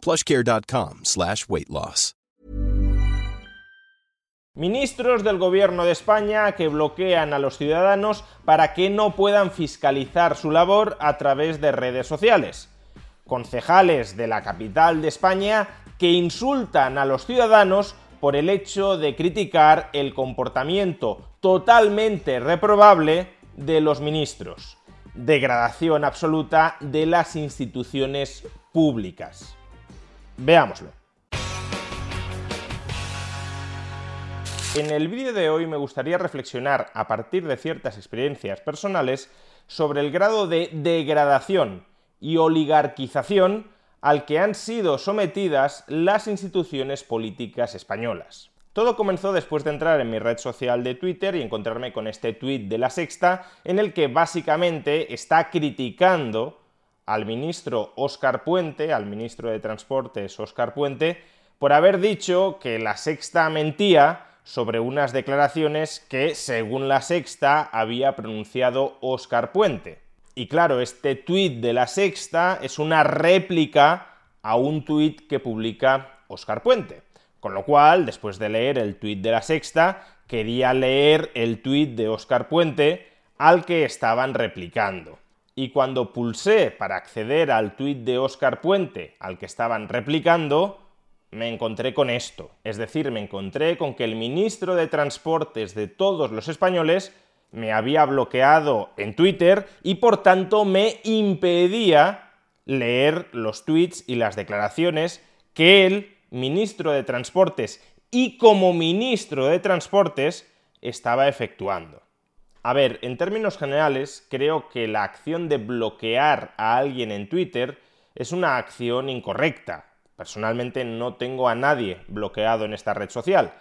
plushcare.com slash weight loss. Ministros del gobierno de España que bloquean a los ciudadanos para que no puedan fiscalizar su labor a través de redes sociales. Concejales de la capital de España que insultan a los ciudadanos por el hecho de criticar el comportamiento totalmente reprobable de los ministros. Degradación absoluta de las instituciones públicas. Veámoslo. En el vídeo de hoy me gustaría reflexionar a partir de ciertas experiencias personales sobre el grado de degradación y oligarquización al que han sido sometidas las instituciones políticas españolas. Todo comenzó después de entrar en mi red social de Twitter y encontrarme con este tuit de la sexta en el que básicamente está criticando al ministro Óscar Puente, al ministro de Transportes Óscar Puente, por haber dicho que la sexta mentía sobre unas declaraciones que, según la sexta, había pronunciado Óscar Puente. Y claro, este tuit de la sexta es una réplica a un tuit que publica Óscar Puente. Con lo cual, después de leer el tuit de la sexta, quería leer el tuit de Óscar Puente al que estaban replicando. Y cuando pulsé para acceder al tuit de Óscar Puente al que estaban replicando, me encontré con esto. Es decir, me encontré con que el ministro de Transportes de todos los españoles me había bloqueado en Twitter y por tanto me impedía leer los tweets y las declaraciones que el ministro de Transportes y como ministro de Transportes estaba efectuando. A ver, en términos generales, creo que la acción de bloquear a alguien en Twitter es una acción incorrecta. Personalmente no tengo a nadie bloqueado en esta red social.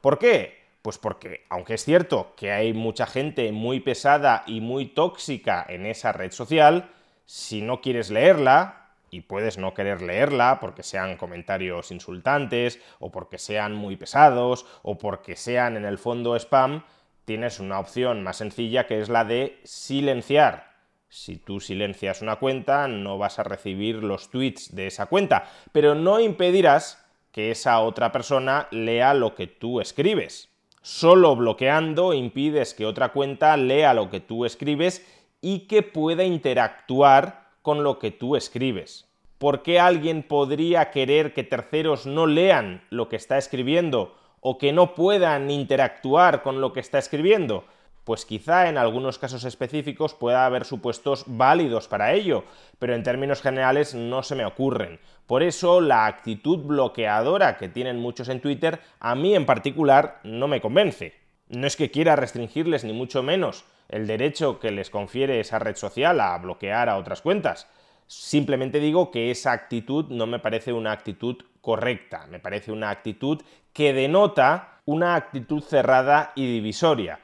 ¿Por qué? Pues porque, aunque es cierto que hay mucha gente muy pesada y muy tóxica en esa red social, si no quieres leerla, y puedes no querer leerla porque sean comentarios insultantes, o porque sean muy pesados, o porque sean en el fondo spam, tienes una opción más sencilla que es la de silenciar. Si tú silencias una cuenta, no vas a recibir los tweets de esa cuenta, pero no impedirás que esa otra persona lea lo que tú escribes. Solo bloqueando impides que otra cuenta lea lo que tú escribes y que pueda interactuar con lo que tú escribes. ¿Por qué alguien podría querer que terceros no lean lo que está escribiendo o que no puedan interactuar con lo que está escribiendo? Pues quizá en algunos casos específicos pueda haber supuestos válidos para ello, pero en términos generales no se me ocurren. Por eso la actitud bloqueadora que tienen muchos en Twitter a mí en particular no me convence. No es que quiera restringirles ni mucho menos el derecho que les confiere esa red social a bloquear a otras cuentas. Simplemente digo que esa actitud no me parece una actitud correcta, me parece una actitud que denota una actitud cerrada y divisoria.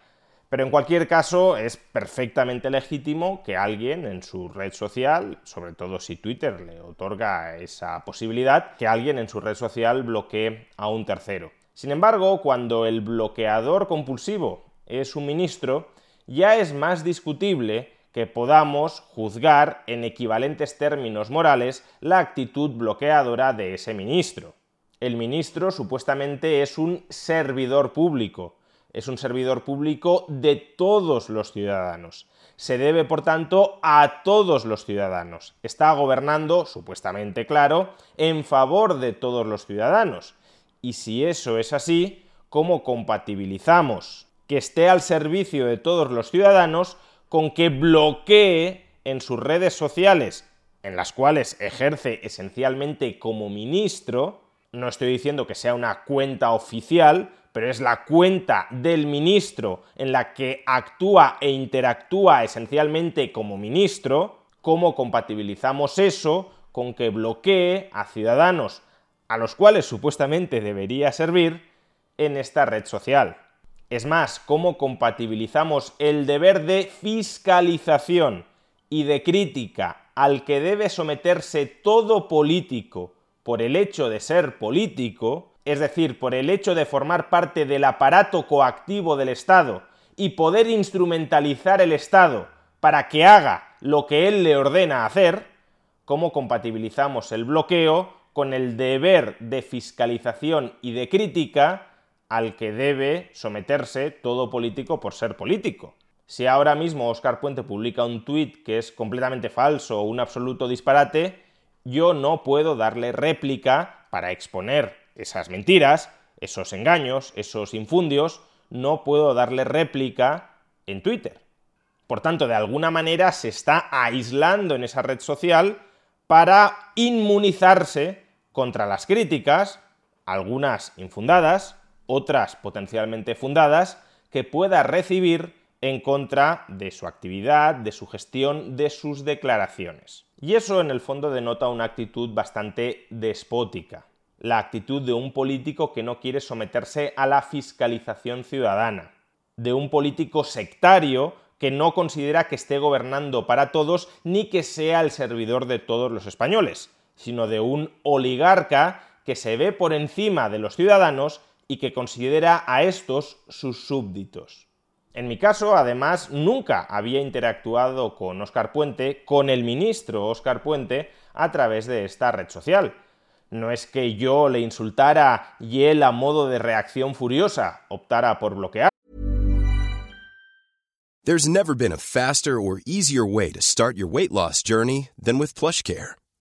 Pero en cualquier caso es perfectamente legítimo que alguien en su red social, sobre todo si Twitter le otorga esa posibilidad, que alguien en su red social bloquee a un tercero. Sin embargo, cuando el bloqueador compulsivo es un ministro, ya es más discutible que podamos juzgar en equivalentes términos morales la actitud bloqueadora de ese ministro. El ministro supuestamente es un servidor público, es un servidor público de todos los ciudadanos. Se debe, por tanto, a todos los ciudadanos. Está gobernando, supuestamente claro, en favor de todos los ciudadanos. Y si eso es así, ¿cómo compatibilizamos que esté al servicio de todos los ciudadanos con que bloquee en sus redes sociales, en las cuales ejerce esencialmente como ministro, no estoy diciendo que sea una cuenta oficial, pero es la cuenta del ministro en la que actúa e interactúa esencialmente como ministro, ¿cómo compatibilizamos eso con que bloquee a ciudadanos a los cuales supuestamente debería servir en esta red social. Es más, cómo compatibilizamos el deber de fiscalización y de crítica al que debe someterse todo político por el hecho de ser político, es decir, por el hecho de formar parte del aparato coactivo del Estado y poder instrumentalizar el Estado para que haga lo que él le ordena hacer, cómo compatibilizamos el bloqueo con el deber de fiscalización y de crítica al que debe someterse todo político por ser político. Si ahora mismo Oscar Puente publica un tuit que es completamente falso o un absoluto disparate, yo no puedo darle réplica para exponer esas mentiras, esos engaños, esos infundios, no puedo darle réplica en Twitter. Por tanto, de alguna manera se está aislando en esa red social para inmunizarse contra las críticas, algunas infundadas, otras potencialmente fundadas, que pueda recibir en contra de su actividad, de su gestión, de sus declaraciones. Y eso en el fondo denota una actitud bastante despótica, la actitud de un político que no quiere someterse a la fiscalización ciudadana, de un político sectario que no considera que esté gobernando para todos ni que sea el servidor de todos los españoles, sino de un oligarca que se ve por encima de los ciudadanos y que considera a estos sus súbditos. En mi caso, además, nunca había interactuado con Óscar Puente, con el ministro Óscar Puente, a través de esta red social. No es que yo le insultara y él a modo de reacción furiosa optara por bloquear. There's never been a faster or easier way to start your weight loss journey than with PlushCare.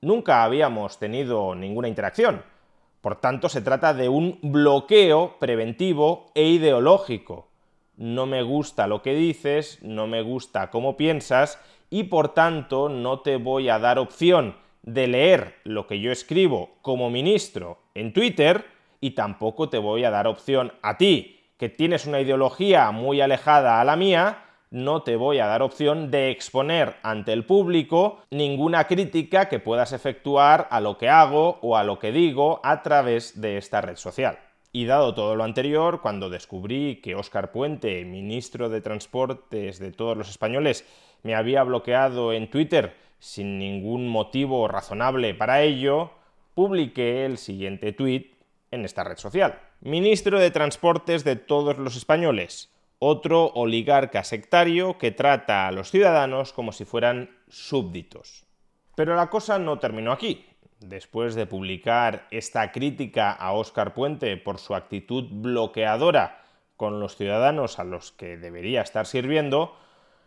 Nunca habíamos tenido ninguna interacción. Por tanto, se trata de un bloqueo preventivo e ideológico. No me gusta lo que dices, no me gusta cómo piensas y por tanto no te voy a dar opción de leer lo que yo escribo como ministro en Twitter y tampoco te voy a dar opción a ti, que tienes una ideología muy alejada a la mía, no te voy a dar opción de exponer ante el público ninguna crítica que puedas efectuar a lo que hago o a lo que digo a través de esta red social. Y dado todo lo anterior, cuando descubrí que Óscar Puente, ministro de Transportes de todos los españoles, me había bloqueado en Twitter sin ningún motivo razonable para ello, publiqué el siguiente tuit en esta red social. Ministro de Transportes de todos los españoles, otro oligarca sectario que trata a los ciudadanos como si fueran súbditos. Pero la cosa no terminó aquí. Después de publicar esta crítica a Óscar Puente por su actitud bloqueadora con los ciudadanos a los que debería estar sirviendo,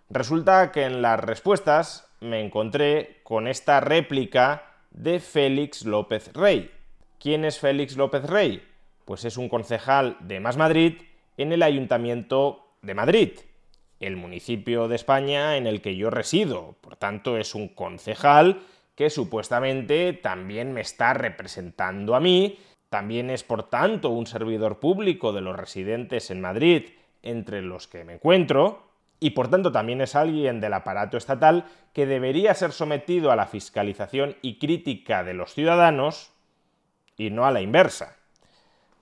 resulta que en las respuestas me encontré con esta réplica de Félix López Rey. ¿Quién es Félix López Rey? Pues es un concejal de Más Madrid en el Ayuntamiento de Madrid, el municipio de España en el que yo resido. Por tanto, es un concejal que supuestamente también me está representando a mí también es por tanto un servidor público de los residentes en Madrid, entre los que me encuentro, y por tanto también es alguien del aparato estatal que debería ser sometido a la fiscalización y crítica de los ciudadanos y no a la inversa.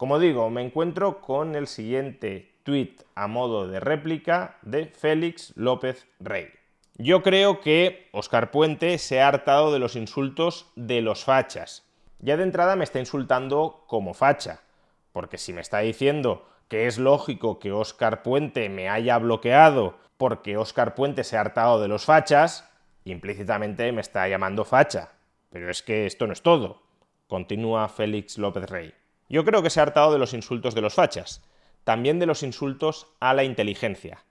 Como digo, me encuentro con el siguiente tuit a modo de réplica de Félix López Rey. Yo creo que Oscar Puente se ha hartado de los insultos de los fachas. Ya de entrada me está insultando como facha, porque si me está diciendo que es lógico que Oscar Puente me haya bloqueado porque Oscar Puente se ha hartado de los fachas, implícitamente me está llamando facha. Pero es que esto no es todo, continúa Félix López Rey. Yo creo que se ha hartado de los insultos de los fachas, también de los insultos a la inteligencia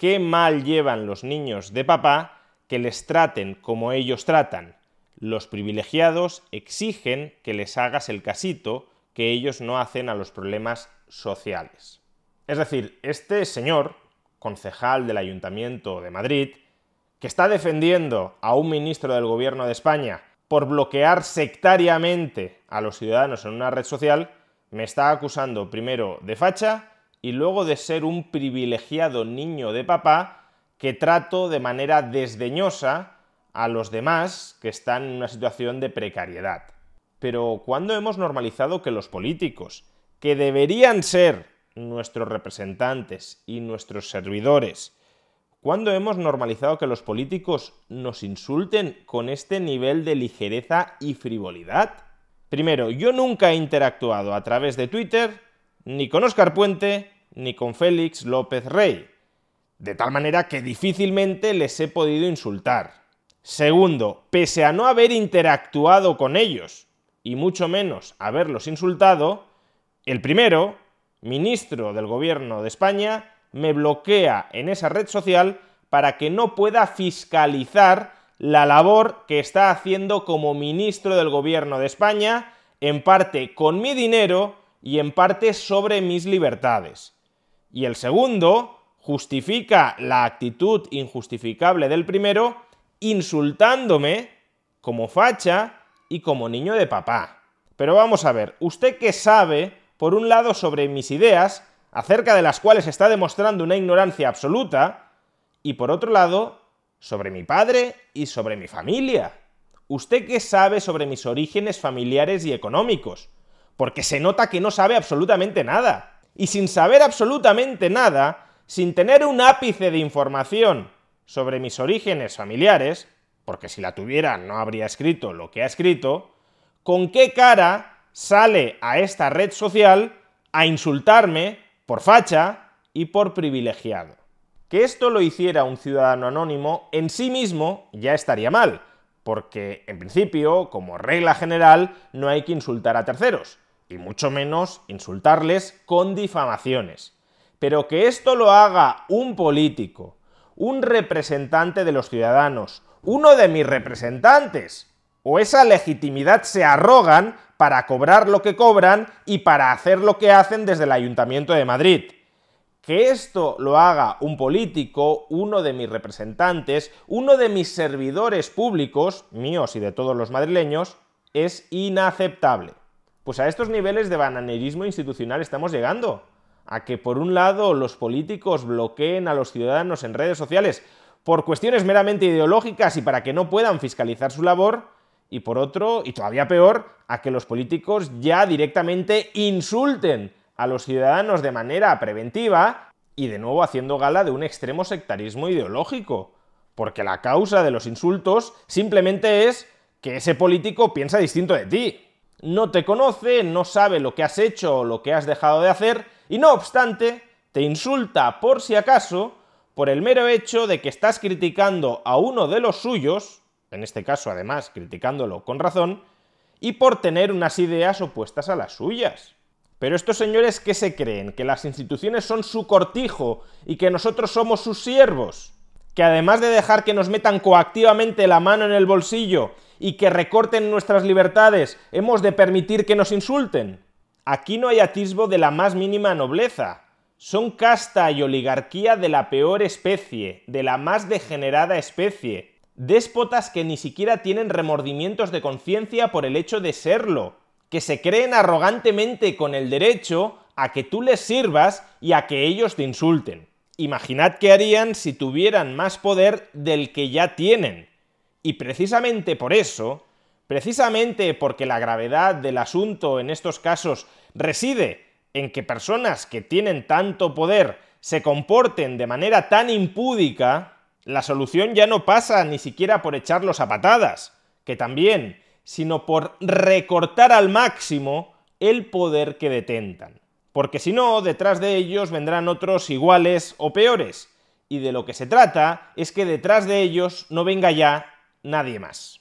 qué mal llevan los niños de papá que les traten como ellos tratan. Los privilegiados exigen que les hagas el casito que ellos no hacen a los problemas sociales. Es decir, este señor, concejal del Ayuntamiento de Madrid, que está defendiendo a un ministro del Gobierno de España por bloquear sectariamente a los ciudadanos en una red social, me está acusando primero de facha y luego de ser un privilegiado niño de papá que trato de manera desdeñosa a los demás que están en una situación de precariedad. Pero ¿cuándo hemos normalizado que los políticos, que deberían ser nuestros representantes y nuestros servidores, ¿cuándo hemos normalizado que los políticos nos insulten con este nivel de ligereza y frivolidad? Primero, yo nunca he interactuado a través de Twitter ni con Oscar Puente, ni con Félix López Rey, de tal manera que difícilmente les he podido insultar. Segundo, pese a no haber interactuado con ellos, y mucho menos haberlos insultado, el primero, ministro del Gobierno de España, me bloquea en esa red social para que no pueda fiscalizar la labor que está haciendo como ministro del Gobierno de España, en parte con mi dinero y en parte sobre mis libertades. Y el segundo justifica la actitud injustificable del primero insultándome como facha y como niño de papá. Pero vamos a ver, ¿usted qué sabe, por un lado, sobre mis ideas, acerca de las cuales está demostrando una ignorancia absoluta, y por otro lado, sobre mi padre y sobre mi familia? ¿Usted qué sabe sobre mis orígenes familiares y económicos? porque se nota que no sabe absolutamente nada. Y sin saber absolutamente nada, sin tener un ápice de información sobre mis orígenes familiares, porque si la tuviera no habría escrito lo que ha escrito, ¿con qué cara sale a esta red social a insultarme por facha y por privilegiado? Que esto lo hiciera un ciudadano anónimo en sí mismo ya estaría mal, porque en principio, como regla general, no hay que insultar a terceros y mucho menos insultarles con difamaciones. Pero que esto lo haga un político, un representante de los ciudadanos, uno de mis representantes, o esa legitimidad se arrogan para cobrar lo que cobran y para hacer lo que hacen desde el Ayuntamiento de Madrid. Que esto lo haga un político, uno de mis representantes, uno de mis servidores públicos, míos y de todos los madrileños, es inaceptable. Pues a estos niveles de bananerismo institucional estamos llegando. A que por un lado los políticos bloqueen a los ciudadanos en redes sociales por cuestiones meramente ideológicas y para que no puedan fiscalizar su labor, y por otro, y todavía peor, a que los políticos ya directamente insulten a los ciudadanos de manera preventiva y de nuevo haciendo gala de un extremo sectarismo ideológico. Porque la causa de los insultos simplemente es que ese político piensa distinto de ti no te conoce, no sabe lo que has hecho o lo que has dejado de hacer, y no obstante, te insulta por si acaso por el mero hecho de que estás criticando a uno de los suyos, en este caso además criticándolo con razón, y por tener unas ideas opuestas a las suyas. Pero estos señores, ¿qué se creen? ¿Que las instituciones son su cortijo y que nosotros somos sus siervos? ¿Que además de dejar que nos metan coactivamente la mano en el bolsillo y que recorten nuestras libertades, hemos de permitir que nos insulten. Aquí no hay atisbo de la más mínima nobleza. Son casta y oligarquía de la peor especie, de la más degenerada especie. Déspotas que ni siquiera tienen remordimientos de conciencia por el hecho de serlo. que se creen arrogantemente con el derecho a que tú les sirvas y a que ellos te insulten. Imaginad qué harían si tuvieran más poder del que ya tienen. Y precisamente por eso, precisamente porque la gravedad del asunto en estos casos reside en que personas que tienen tanto poder se comporten de manera tan impúdica, la solución ya no pasa ni siquiera por echarlos a patadas, que también, sino por recortar al máximo el poder que detentan. Porque si no, detrás de ellos vendrán otros iguales o peores, y de lo que se trata es que detrás de ellos no venga ya nadie más.